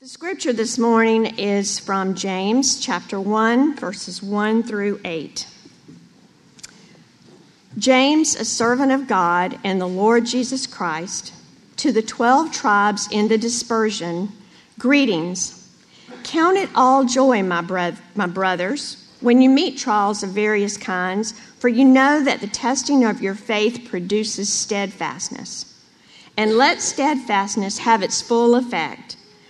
The scripture this morning is from James chapter 1, verses 1 through 8. James, a servant of God and the Lord Jesus Christ, to the 12 tribes in the dispersion, greetings. Count it all joy, my, bro- my brothers, when you meet trials of various kinds, for you know that the testing of your faith produces steadfastness. And let steadfastness have its full effect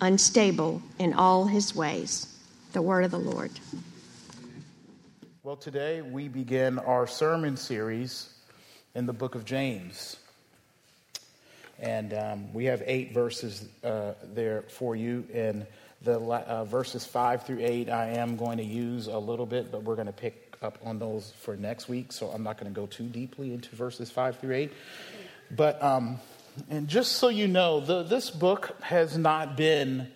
unstable in all his ways. The word of the Lord. Well, today we begin our sermon series in the book of James. And um, we have eight verses uh, there for you. In the uh, verses five through eight, I am going to use a little bit, but we're going to pick up on those for next week. So I'm not going to go too deeply into verses five through eight. But um, and just so you know, the, this book has not been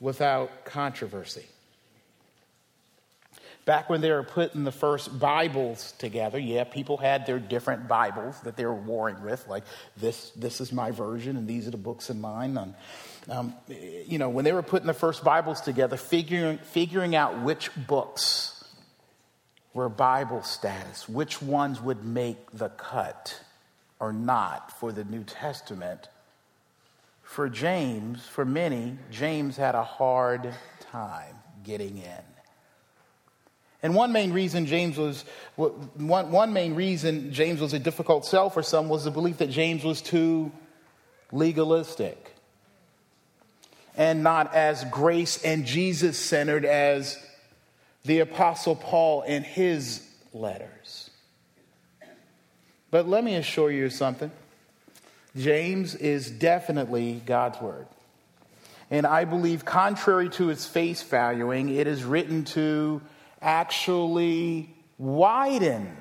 without controversy. Back when they were putting the first Bibles together, yeah, people had their different Bibles that they were warring with, like this, this is my version and these are the books in mine. And, um, you know, when they were putting the first Bibles together, figuring, figuring out which books were Bible status, which ones would make the cut or not for the New Testament, for James, for many, James had a hard time getting in. And one main reason James was one, one main reason James was a difficult sell for some was the belief that James was too legalistic and not as grace and Jesus centered as the apostle Paul in his letters. But let me assure you something James is definitely God's word. And I believe, contrary to its face valuing, it is written to actually widen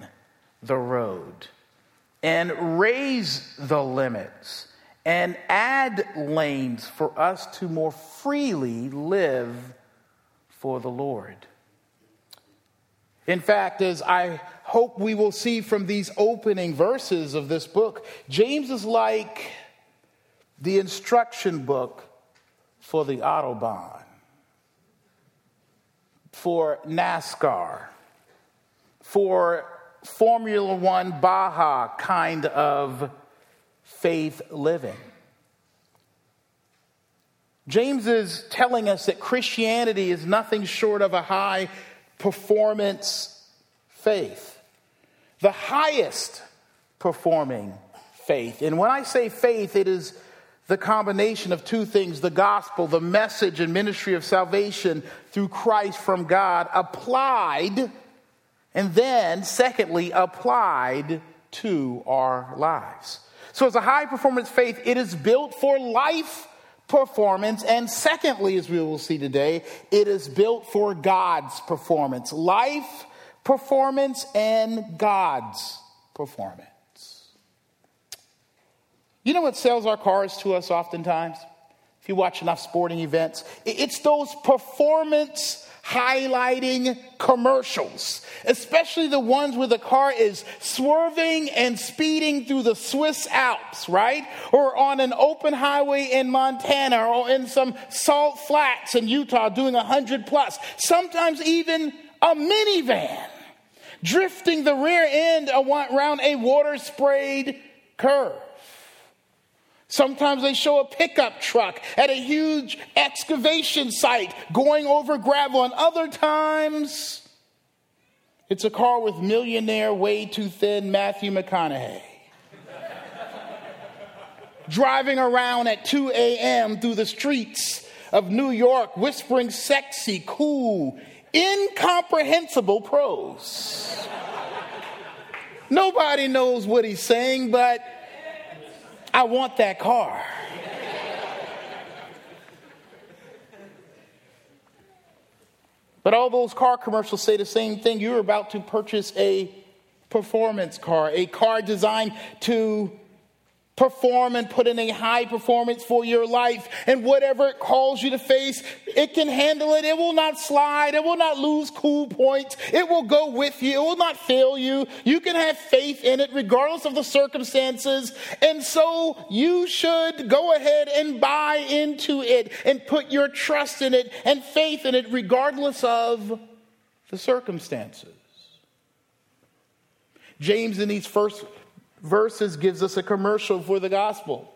the road and raise the limits and add lanes for us to more freely live for the Lord. In fact, as I hope we will see from these opening verses of this book. James is like the instruction book for the Autobahn, for NASCAR, for Formula One Baja kind of faith living. James is telling us that Christianity is nothing short of a high performance faith the highest performing faith. And when I say faith, it is the combination of two things the gospel, the message and ministry of salvation through Christ from God, applied, and then, secondly, applied to our lives. So, as a high performance faith, it is built for life performance. And secondly, as we will see today, it is built for God's performance. Life performance and God's performance. You know what sells our cars to us oftentimes? If you watch enough sporting events, it's those performance highlighting commercials, especially the ones where the car is swerving and speeding through the Swiss Alps, right? Or on an open highway in Montana or in some salt flats in Utah doing 100 plus. Sometimes even a minivan drifting the rear end around a water sprayed curve. Sometimes they show a pickup truck at a huge excavation site going over gravel, and other times it's a car with millionaire, way too thin Matthew McConaughey. Driving around at 2 a.m. through the streets of New York, whispering sexy, cool, incomprehensible prose. Nobody knows what he's saying, but I want that car. but all those car commercials say the same thing. You're about to purchase a performance car, a car designed to perform and put in a high performance for your life. And whatever it calls you to face, it can handle it. It will not slide. It will not lose cool points. It will go with you. It will not fail you. You can have faith in it regardless of the circumstances. And so you should go ahead and buy into it and put your trust in it and faith in it regardless of the circumstances. James, in these first verses gives us a commercial for the gospel.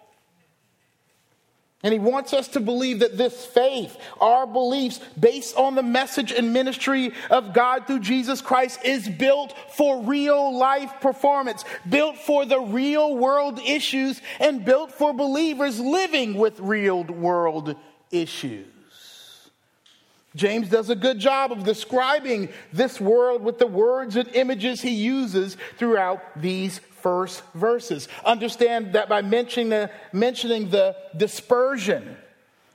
And he wants us to believe that this faith, our beliefs based on the message and ministry of God through Jesus Christ, is built for real life performance, built for the real world issues, and built for believers living with real world issues. James does a good job of describing this world with the words and images he uses throughout these first verses. Understand that by mentioning the, mentioning the dispersion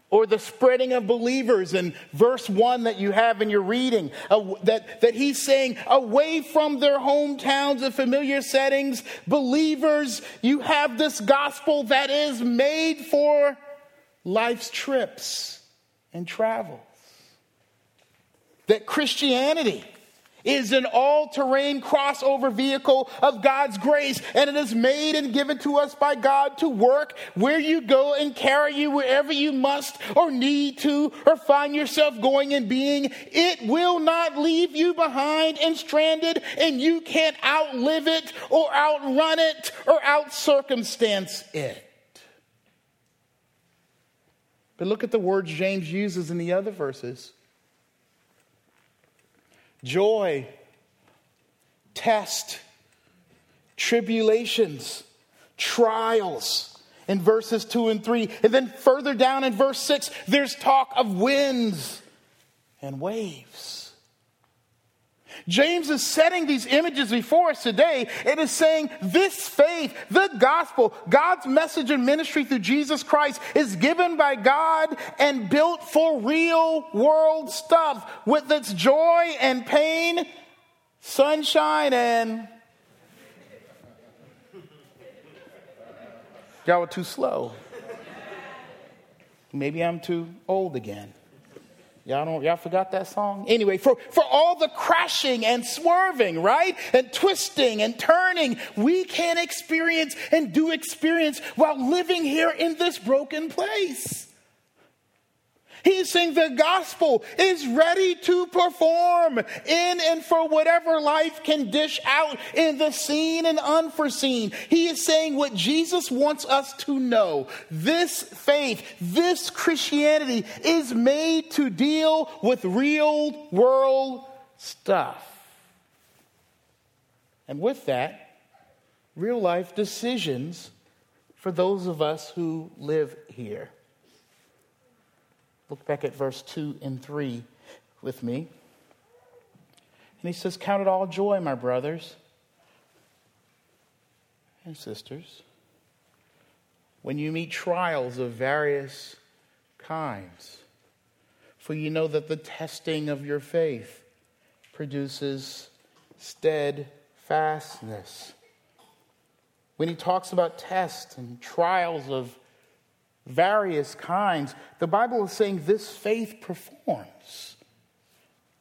or the spreading of believers in verse 1 that you have in your reading, uh, that, that he's saying, away from their hometowns and familiar settings, believers, you have this gospel that is made for life's trips and travels. That Christianity is an all terrain crossover vehicle of God's grace, and it is made and given to us by God to work where you go and carry you wherever you must or need to or find yourself going and being. It will not leave you behind and stranded, and you can't outlive it or outrun it or outcircumstance it. But look at the words James uses in the other verses joy, test, tribulations, trials in verses 2 and 3. And then further down in verse 6, there's talk of winds and waves. James is setting these images before us today. It is saying this faith, the gospel, God's message and ministry through Jesus Christ is given by God and built for real world stuff with its joy and pain, sunshine and. Y'all were too slow. Maybe I'm too old again. Y'all don't, y'all forgot that song? Anyway, for, for all the crashing and swerving, right? And twisting and turning we can experience and do experience while living here in this broken place. He's saying the gospel is ready to perform in and for whatever life can dish out in the seen and unforeseen. He is saying what Jesus wants us to know. This faith, this Christianity is made to deal with real world stuff. And with that, real life decisions for those of us who live here. Look back at verse 2 and 3 with me. And he says, Count it all joy, my brothers and sisters, when you meet trials of various kinds. For you know that the testing of your faith produces steadfastness. When he talks about tests and trials of various kinds, the Bible is saying this faith performs.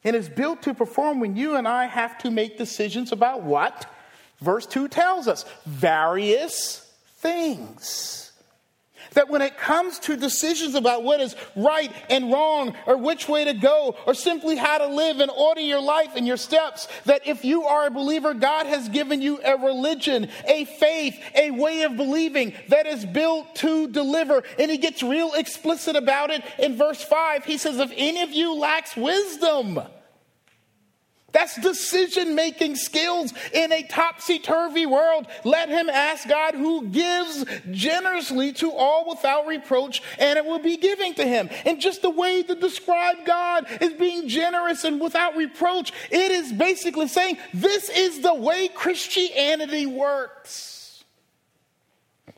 And it's built to perform when you and I have to make decisions about what? Verse 2 tells us various things. That when it comes to decisions about what is right and wrong, or which way to go, or simply how to live and order your life and your steps, that if you are a believer, God has given you a religion, a faith, a way of believing that is built to deliver. And he gets real explicit about it in verse 5. He says, If any of you lacks wisdom, that's decision making skills in a topsy turvy world. Let him ask God who gives generously to all without reproach, and it will be giving to him. And just the way to describe God is being generous and without reproach, it is basically saying this is the way Christianity works.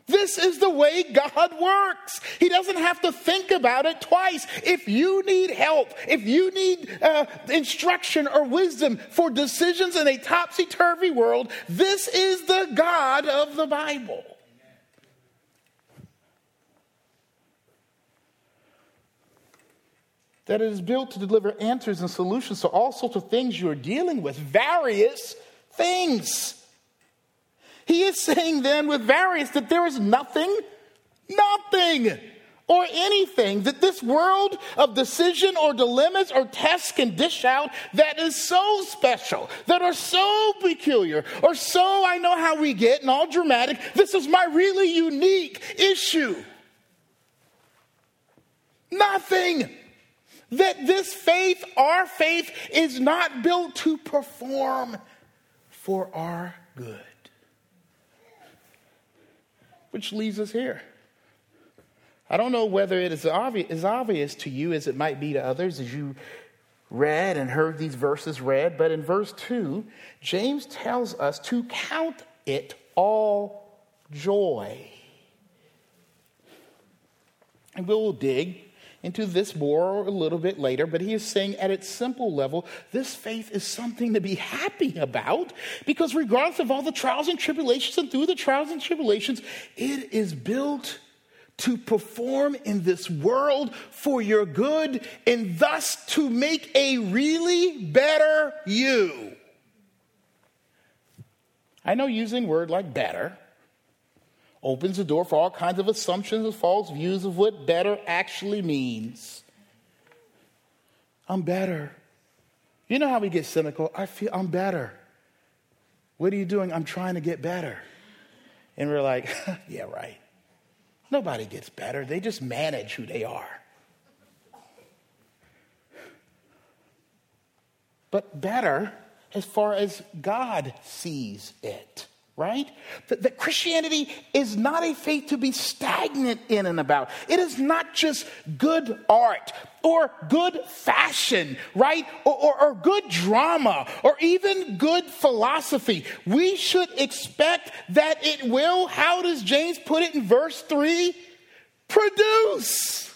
This is the way God works. He doesn't have to think about it twice. If you need help, if you need uh, instruction or wisdom for decisions in a topsy turvy world, this is the God of the Bible. That it is built to deliver answers and solutions to all sorts of things you are dealing with, various things. He is saying then with various that there is nothing, nothing, or anything that this world of decision or dilemmas or tests can dish out that is so special, that are so peculiar, or so I know how we get and all dramatic. This is my really unique issue. Nothing. That this faith, our faith, is not built to perform for our good. Which leaves us here. I don't know whether it is obvious, as obvious to you as it might be to others as you read and heard these verses read, but in verse 2, James tells us to count it all joy. And we'll dig into this more a little bit later, but he is saying at its simple level, this faith is something to be happy about because regardless of all the trials and tribulations and through the trials and tribulations, it is built to perform in this world for your good and thus to make a really better you. I know using word like better opens the door for all kinds of assumptions and false views of what better actually means. I'm better. You know how we get cynical? I feel I'm better. What are you doing? I'm trying to get better. And we're like, yeah, right. Nobody gets better, they just manage who they are. But better as far as God sees it right? That, that, Christianity is not a faith to be stagnant in and about. It is not just good art or good fashion, right? Or, or, or good drama or even good philosophy. We should expect that it will, how does James put it in verse 3? Produce.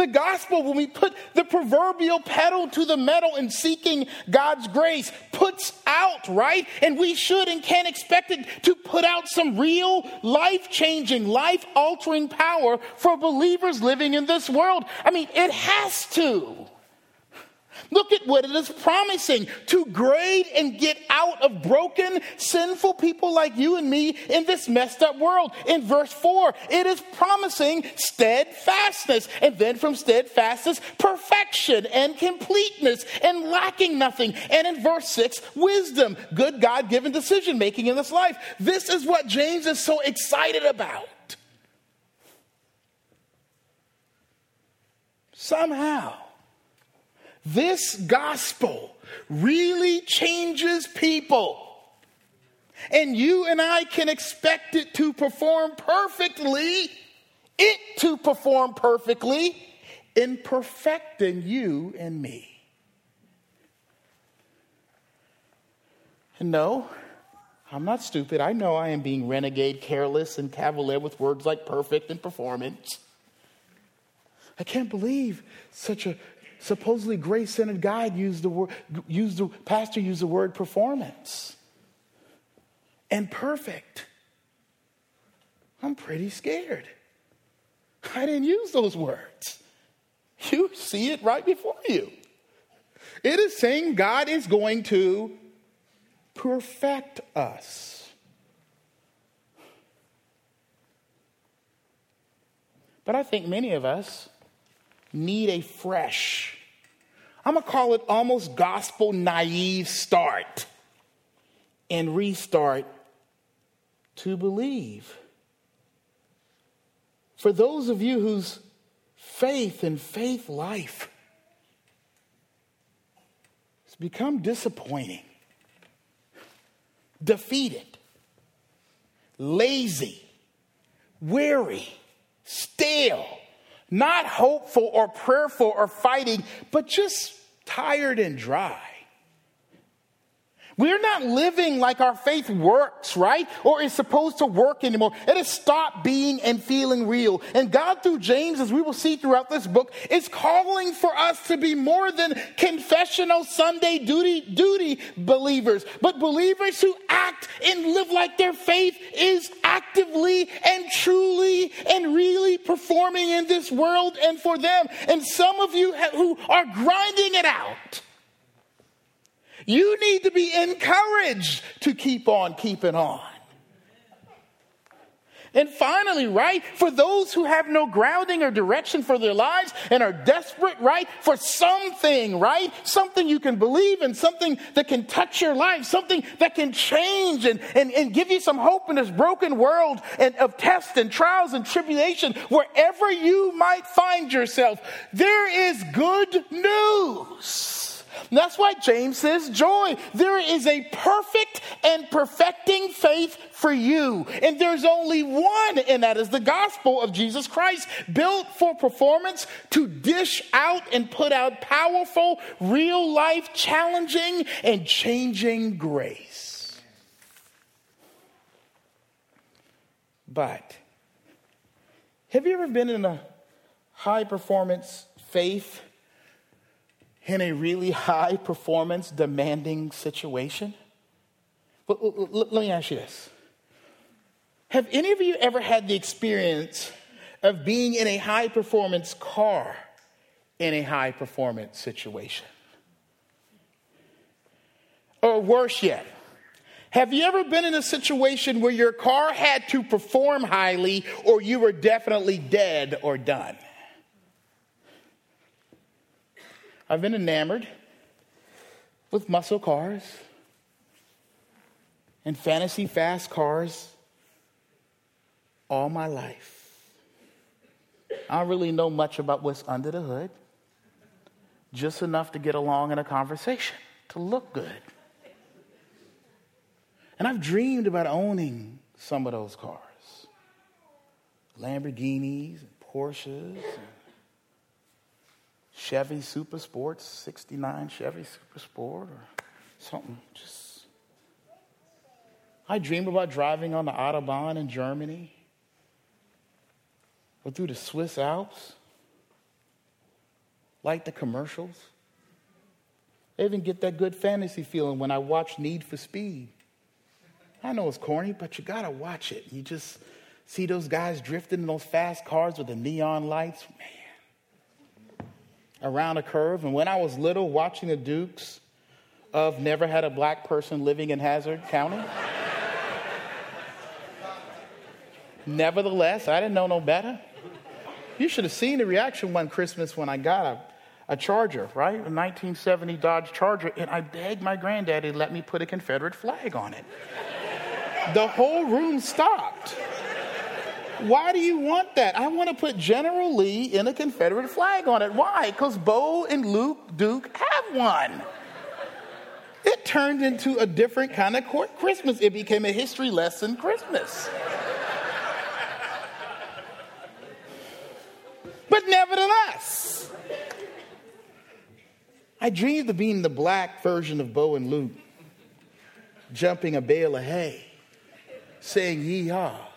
The gospel, when we put the proverbial pedal to the metal in seeking God's grace, puts out, right? And we should and can expect it to put out some real life changing, life altering power for believers living in this world. I mean, it has to. Look at what it is promising to grade and get out of broken, sinful people like you and me in this messed up world. In verse 4, it is promising steadfastness. And then from steadfastness, perfection and completeness and lacking nothing. And in verse 6, wisdom, good God given decision making in this life. This is what James is so excited about. Somehow, this gospel really changes people. And you and I can expect it to perform perfectly, it to perform perfectly in perfecting you and me. And no, I'm not stupid. I know I am being renegade, careless, and cavalier with words like perfect and performance. I can't believe such a supposedly grace centered guide used the word, used the, pastor used the word performance and perfect. I'm pretty scared. I didn't use those words. You see it right before you. It is saying God is going to perfect us. But I think many of us need a fresh, I'm going to call it almost gospel naive start and restart to believe. For those of you whose faith and faith life has become disappointing, defeated, lazy, weary, stale, not hopeful or prayerful or fighting, but just tired and dry. We're not living like our faith works, right? Or is supposed to work anymore. It has stopped being and feeling real. And God, through James, as we will see throughout this book, is calling for us to be more than confessional Sunday duty, duty believers, but believers who act and live like their faith is actively and truly and really performing in this world and for them. And some of you who are grinding it out, you need to be encouraged to keep on keeping on. And finally, right, for those who have no grounding or direction for their lives and are desperate, right, for something, right, something you can believe in, something that can touch your life, something that can change and, and, and give you some hope in this broken world and of tests and trials and tribulation, wherever you might find yourself, there is good news. That's why James says joy. There is a perfect and perfecting faith for you. And there's only one, and that is the gospel of Jesus Christ, built for performance to dish out and put out powerful, real life, challenging, and changing grace. But have you ever been in a high performance faith? In a really high performance demanding situation? Let me ask you this. Have any of you ever had the experience of being in a high performance car in a high performance situation? Or worse yet, have you ever been in a situation where your car had to perform highly or you were definitely dead or done? I've been enamored with muscle cars and fantasy fast cars all my life. I don't really know much about what's under the hood, just enough to get along in a conversation, to look good. And I've dreamed about owning some of those cars Lamborghinis and Porsches. And Chevy Super Sports, 69 Chevy Super Sport or something. Just I dream about driving on the Autobahn in Germany or through the Swiss Alps, like the commercials. I even get that good fantasy feeling when I watch Need for Speed. I know it's corny, but you gotta watch it. You just see those guys drifting in those fast cars with the neon lights. Man, around a curve. And when I was little, watching the Dukes of Never Had a Black Person Living in Hazzard County. Nevertheless, I didn't know no better. You should have seen the reaction one Christmas when I got a, a Charger, right? A 1970 Dodge Charger, and I begged my granddaddy to let me put a Confederate flag on it. the whole room stopped. Why do you want that? I want to put General Lee in a Confederate flag on it. Why? Because Bo and Luke Duke have one. It turned into a different kind of Christmas. It became a history lesson Christmas. but nevertheless, I dreamed of being the black version of Bo and Luke, jumping a bale of hay, saying yee-haw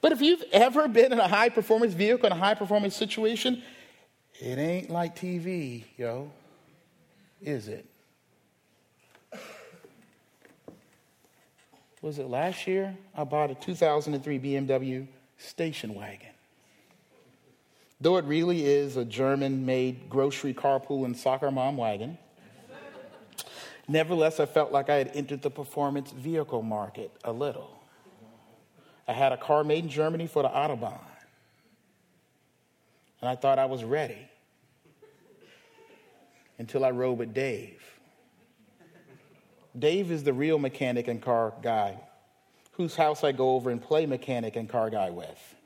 But if you've ever been in a high performance vehicle, in a high performance situation, it ain't like TV, yo. Is it? Was it last year? I bought a 2003 BMW station wagon. Though it really is a German made grocery carpool and soccer mom wagon, nevertheless, I felt like I had entered the performance vehicle market a little. I had a car made in Germany for the Autobahn. And I thought I was ready until I rode with Dave. Dave is the real mechanic and car guy whose house I go over and play mechanic and car guy with.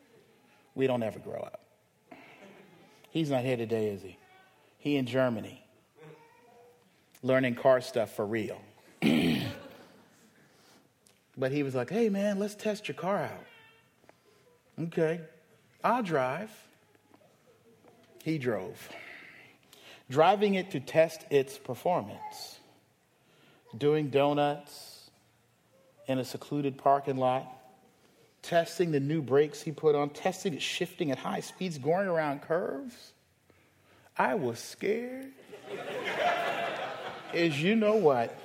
We don't ever grow up. He's not here today, is he? He in Germany learning car stuff for real. But he was like, hey, man, let's test your car out. Okay, I'll drive. He drove. driving it to test its performance, doing donuts in a secluded parking lot, testing the new brakes he put on, testing it shifting at high speeds, going around curves. I was scared. Is you know what?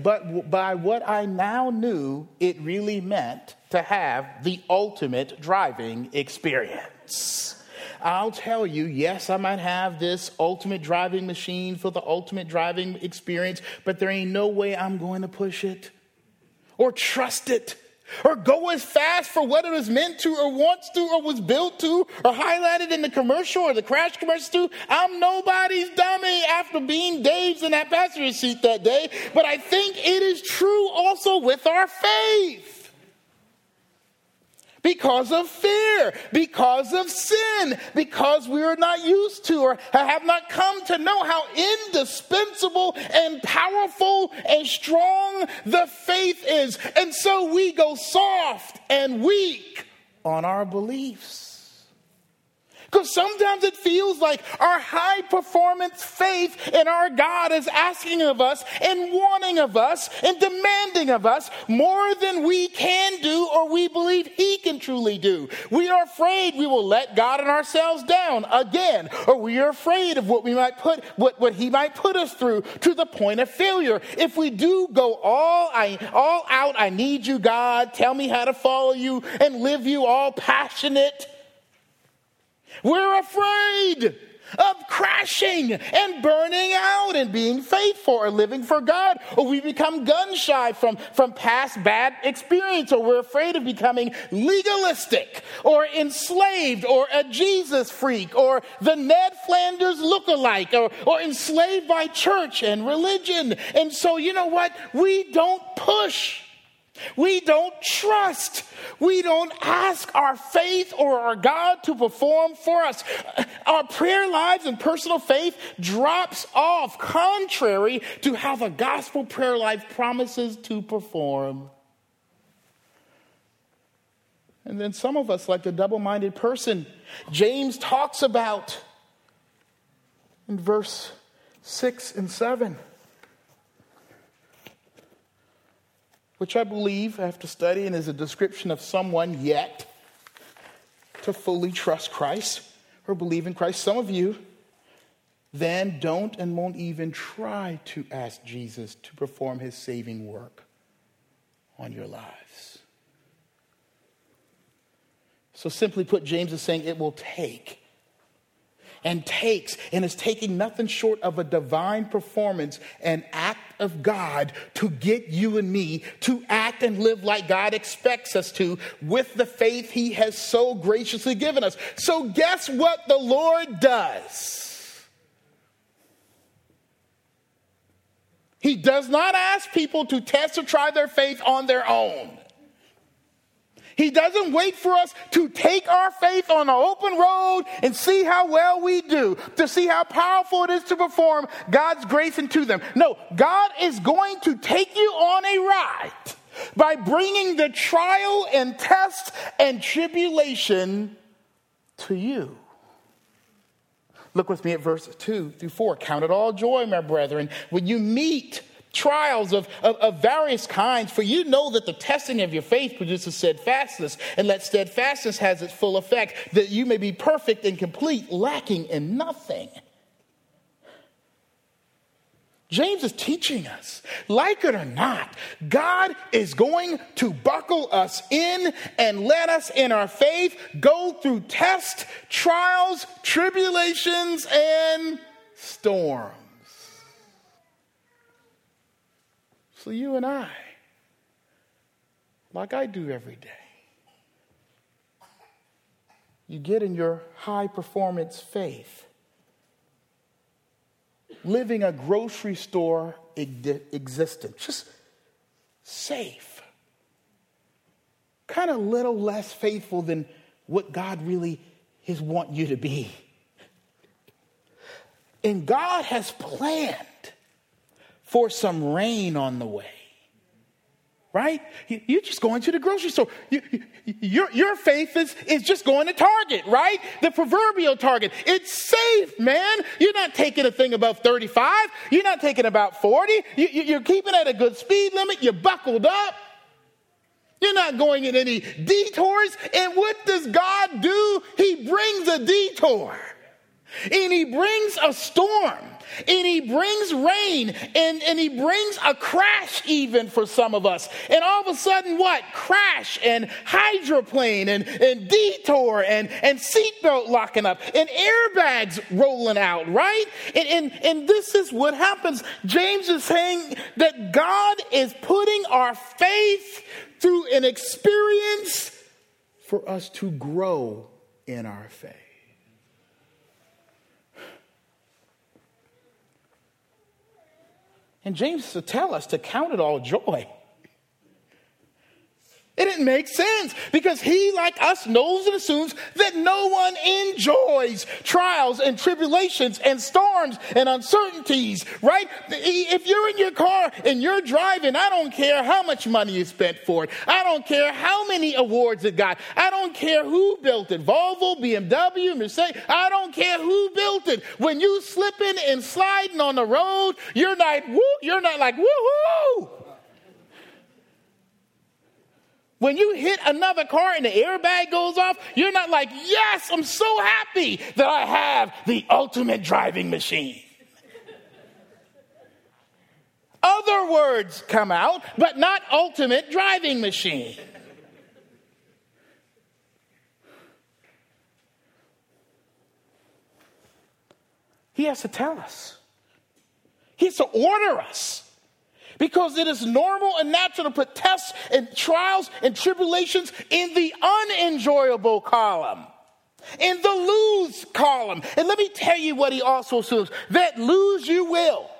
But by what I now knew, it really meant to have the ultimate driving experience. I'll tell you, yes, I might have this ultimate driving machine for the ultimate driving experience, but there ain't no way I'm going to push it or trust it or go as fast for what it was meant to or wants to or was built to or highlighted in the commercial or the crash commercial to. I'm nobody's dummy after being Dave's in that passenger seat that day, but I think it is true also with our faith because of fear, because of sin, because we are not used to or have not come to know how indispensable and powerful and strong the faith is. And so we go soft and weak on our beliefs. Because sometimes it feels like our high performance faith in our God is asking of us and wanting of us and demanding of us more than we can do or we believe He can truly do. We are afraid we will let God and ourselves down again, or we are afraid of what we might put, what, what He might put us through to the point of failure. If we do go all, I, all out, I need you, God, tell me how to follow you and live you all passionate we're afraid of crashing and burning out and being faithful or living for God. Or we become gun shy from, from past bad experience, or we're afraid of becoming legalistic or enslaved or a Jesus freak or the Ned Flanders look-alike or, or enslaved by church and religion. And so, you know what? We don't push. We don't trust. We don't ask our faith or our God to perform for us. Our prayer lives and personal faith drops off contrary to how the gospel prayer life promises to perform. And then some of us, like the double minded person, James talks about in verse 6 and 7. Which I believe after studying is a description of someone yet to fully trust Christ or believe in Christ. Some of you then don't and won't even try to ask Jesus to perform his saving work on your lives. So, simply put, James is saying it will take and takes and is taking nothing short of a divine performance, an act of God to get you and me to act and live like God expects us to with the faith He has so graciously given us. So, guess what the Lord does? He does not ask people to test or try their faith on their own. He doesn't wait for us to take our faith on the open road and see how well we do, to see how powerful it is to perform God's grace into them. No, God is going to take you on a ride by bringing the trial and test and tribulation to you. Look with me at verse 2 through 4. Count it all joy, my brethren, when you meet trials of, of, of, various kinds, for you know that the testing of your faith produces steadfastness, and that steadfastness has its full effect, that you may be perfect and complete, lacking in nothing. James is teaching us, like it or not, God is going to buckle us in and let us in our faith go through tests, trials, tribulations, and storms. So you and I, like I do every day, you get in your high performance faith, living a grocery store existence, just safe, kind of little less faithful than what God really is want you to be. And God has planned for some rain on the way. right? You're just going to the grocery store. You, you, your, your faith is, is just going to Target, right? The proverbial Target. It's safe, man. You're not taking a thing above 35. You're not taking about 40. You, you're keeping at a good speed limit. You're buckled up. You're not going in any detours. And what does God do? He brings a detour. And he brings a storm and he brings rain and, and he brings a crash even for some of us. And all of a sudden, what? Crash and hydroplane and, and detour and, and seatbelt locking up and airbags rolling out, right? And, and, and this is what happens. James is saying that God is putting our faith through an experience for us to grow in our faith. And James to tell us to count it all joy. It didn't make sense because he, like us, knows and assumes that no one enjoys trials and tribulations and storms and uncertainties, right? If you're in your car and you're driving, I don't care how much money you spent for it. I don't care how many awards it got. I don't care who built it Volvo, BMW, Mercedes. I don't care who built it. When you slipping and sliding on the road, you're not, woo, you're not like, woohoo! When you hit another car and the airbag goes off, you're not like, yes, I'm so happy that I have the ultimate driving machine. Other words come out, but not ultimate driving machine. He has to tell us. He has to order us because it is normal and natural to put tests and trials and tribulations in the unenjoyable column. In the lose column. And let me tell you what he also assumes that lose you will.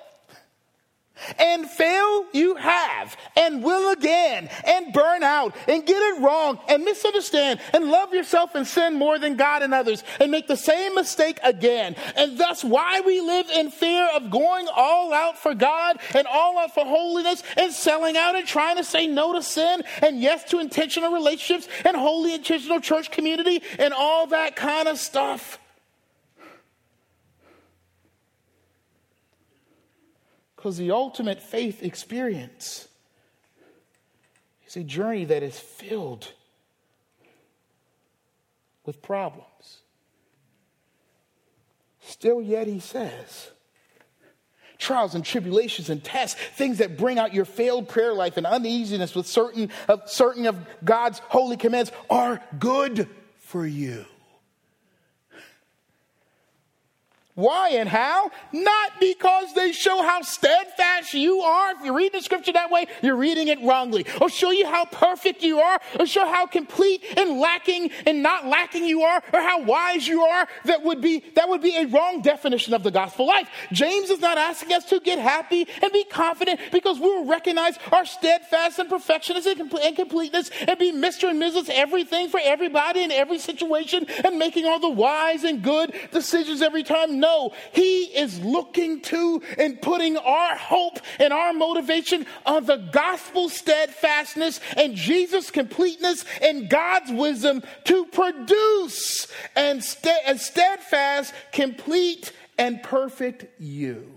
And fail you have, and will again, and burn out, and get it wrong, and misunderstand, and love yourself and sin more than God and others, and make the same mistake again. And thus, why we live in fear of going all out for God, and all out for holiness, and selling out, and trying to say no to sin, and yes to intentional relationships, and holy intentional church community, and all that kind of stuff. Because the ultimate faith experience is a journey that is filled with problems. Still, yet, he says, trials and tribulations and tests, things that bring out your failed prayer life and uneasiness with certain of, certain of God's holy commands are good for you. Why and how? Not because they show how steadfast you are. If you read the scripture that way, you're reading it wrongly. Or show you how perfect you are, or show how complete and lacking and not lacking you are, or how wise you are. That would be, that would be a wrong definition of the gospel life. James is not asking us to get happy and be confident because we will recognize our steadfast and perfectionist and completeness and be Mr. and Mrs. everything for everybody in every situation and making all the wise and good decisions every time no, He is looking to and putting our hope and our motivation on the gospel steadfastness and Jesus' completeness and God's wisdom to produce and a steadfast, complete, and perfect you.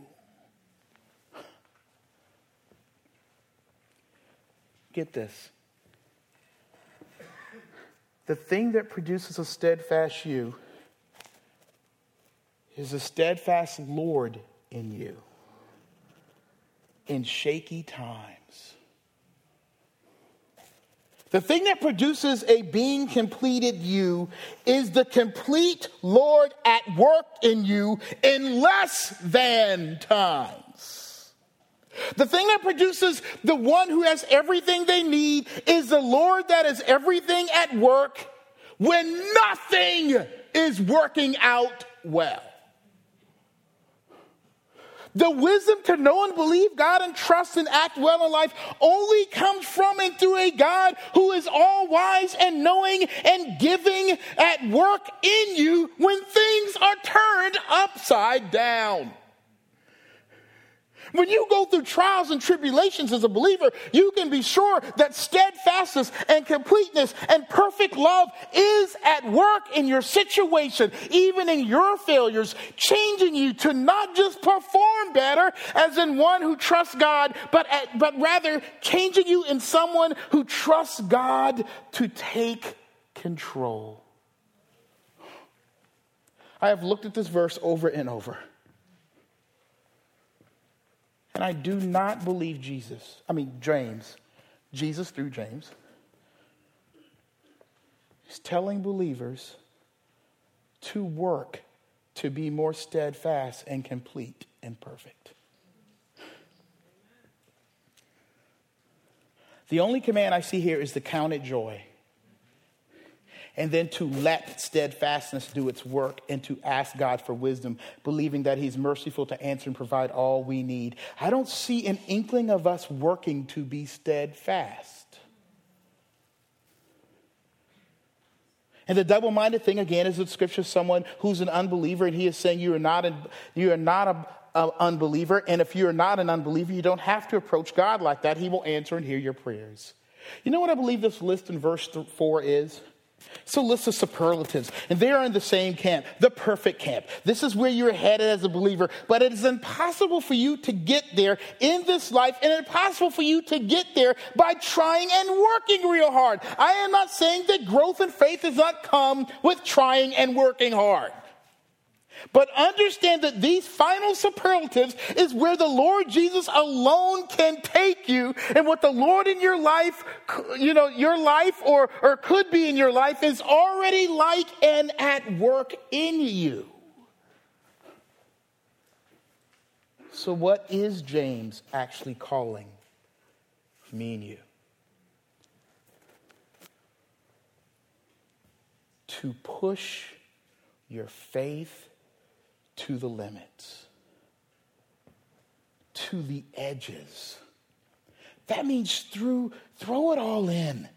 Get this. The thing that produces a steadfast you is a steadfast Lord in you in shaky times. The thing that produces a being completed you is the complete Lord at work in you in less than times. The thing that produces the one who has everything they need is the Lord that is everything at work when nothing is working out well. The wisdom to know and believe God and trust and act well in life only comes from and through a God who is all wise and knowing and giving at work in you when things are turned upside down. When you go through trials and tribulations as a believer, you can be sure that steadfastness and completeness and perfect love is at work in your situation, even in your failures, changing you to not just perform better as in one who trusts God, but, at, but rather changing you in someone who trusts God to take control. I have looked at this verse over and over. And I do not believe Jesus, I mean, James, Jesus through James, is telling believers to work to be more steadfast and complete and perfect. The only command I see here is to count it joy and then to let steadfastness do its work and to ask God for wisdom, believing that He's merciful to answer and provide all we need. I don't see an inkling of us working to be steadfast. And the double minded thing, again, is that scripture someone who's an unbeliever and he is saying you are not, an, you are not a, a unbeliever. And if you're not an unbeliever, you don't have to approach God like that. He will answer and hear your prayers. You know what I believe this list in verse 4 is? So list of superlatives, and they are in the same camp, the perfect camp. This is where you're headed as a believer, but it is impossible for you to get there in this life, and impossible for you to get there by trying and working real hard. I am not saying that growth in faith does not come with trying and working hard. But understand that these final superlatives is where the Lord Jesus alone can take you. And what the Lord in your life, you know, your life or, or could be in your life is already like and at work in you. So, what is James actually calling me and you? To push your faith to the limits, to the edges. That means through, throw it all in.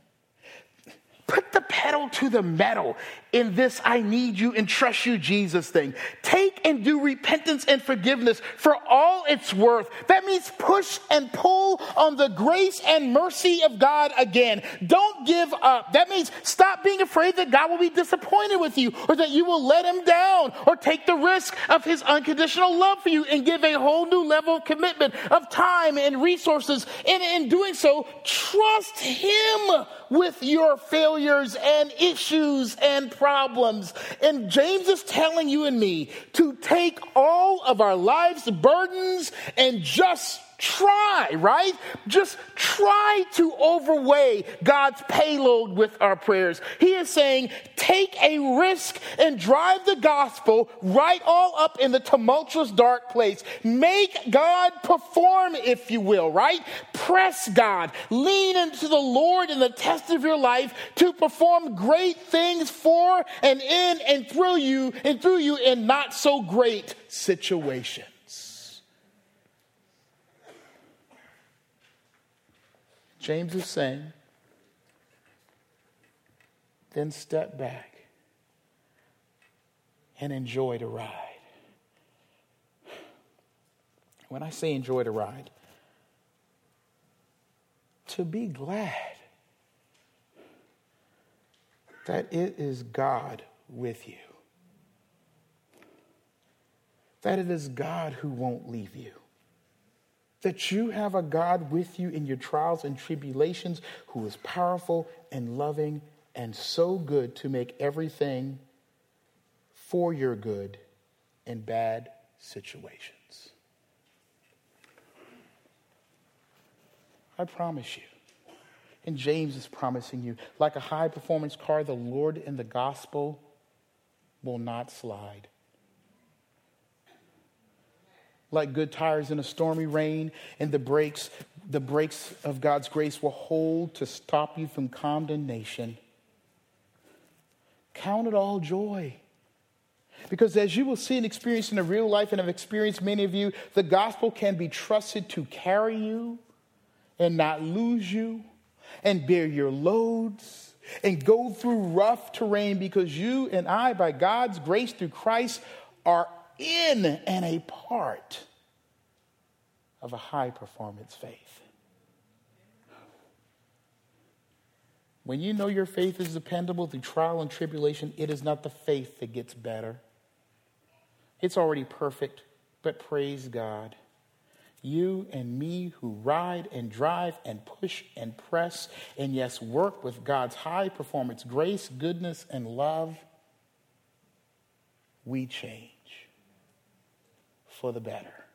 Put the pedal to the metal in this I need you and trust you, Jesus thing. Take and do repentance and forgiveness for all it's worth. That means push and pull on the grace and mercy of God again. Don't give up. That means stop being afraid that God will be disappointed with you or that you will let him down or take the risk of his unconditional love for you and give a whole new level of commitment of time and resources. And in doing so, trust him with your failures and issues and problems. And James is telling you and me to take all of our life's burdens and just try, right? Just try to overweigh God's payload with our prayers. He is saying, take a risk and drive the gospel right all up in the tumultuous dark place. Make God perform, if you will, right? Press God. Lean into the Lord in the test of your life to perform great things for and in and through you and through you in not so great situations. James is saying, then step back and enjoy the ride. When I say enjoy the ride, to be glad that it is God with you, that it is God who won't leave you that you have a God with you in your trials and tribulations who is powerful and loving and so good to make everything for your good in bad situations. I promise you. And James is promising you, like a high performance car, the Lord in the gospel will not slide like good tires in a stormy rain, and the brakes, the brakes of God's grace will hold to stop you from condemnation. Count it all joy. Because as you will see and experience in a real life, and have experienced many of you, the gospel can be trusted to carry you and not lose you and bear your loads and go through rough terrain because you and I, by God's grace through Christ, are in and a part of a high performance faith. When you know your faith is dependable through trial and tribulation, it is not the faith that gets better. It's already perfect, but praise God. You and me who ride and drive and push and press and, yes, work with God's high performance grace, goodness, and love, we change for the better.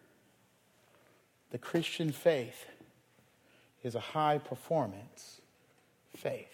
The Christian faith is a high performance faith.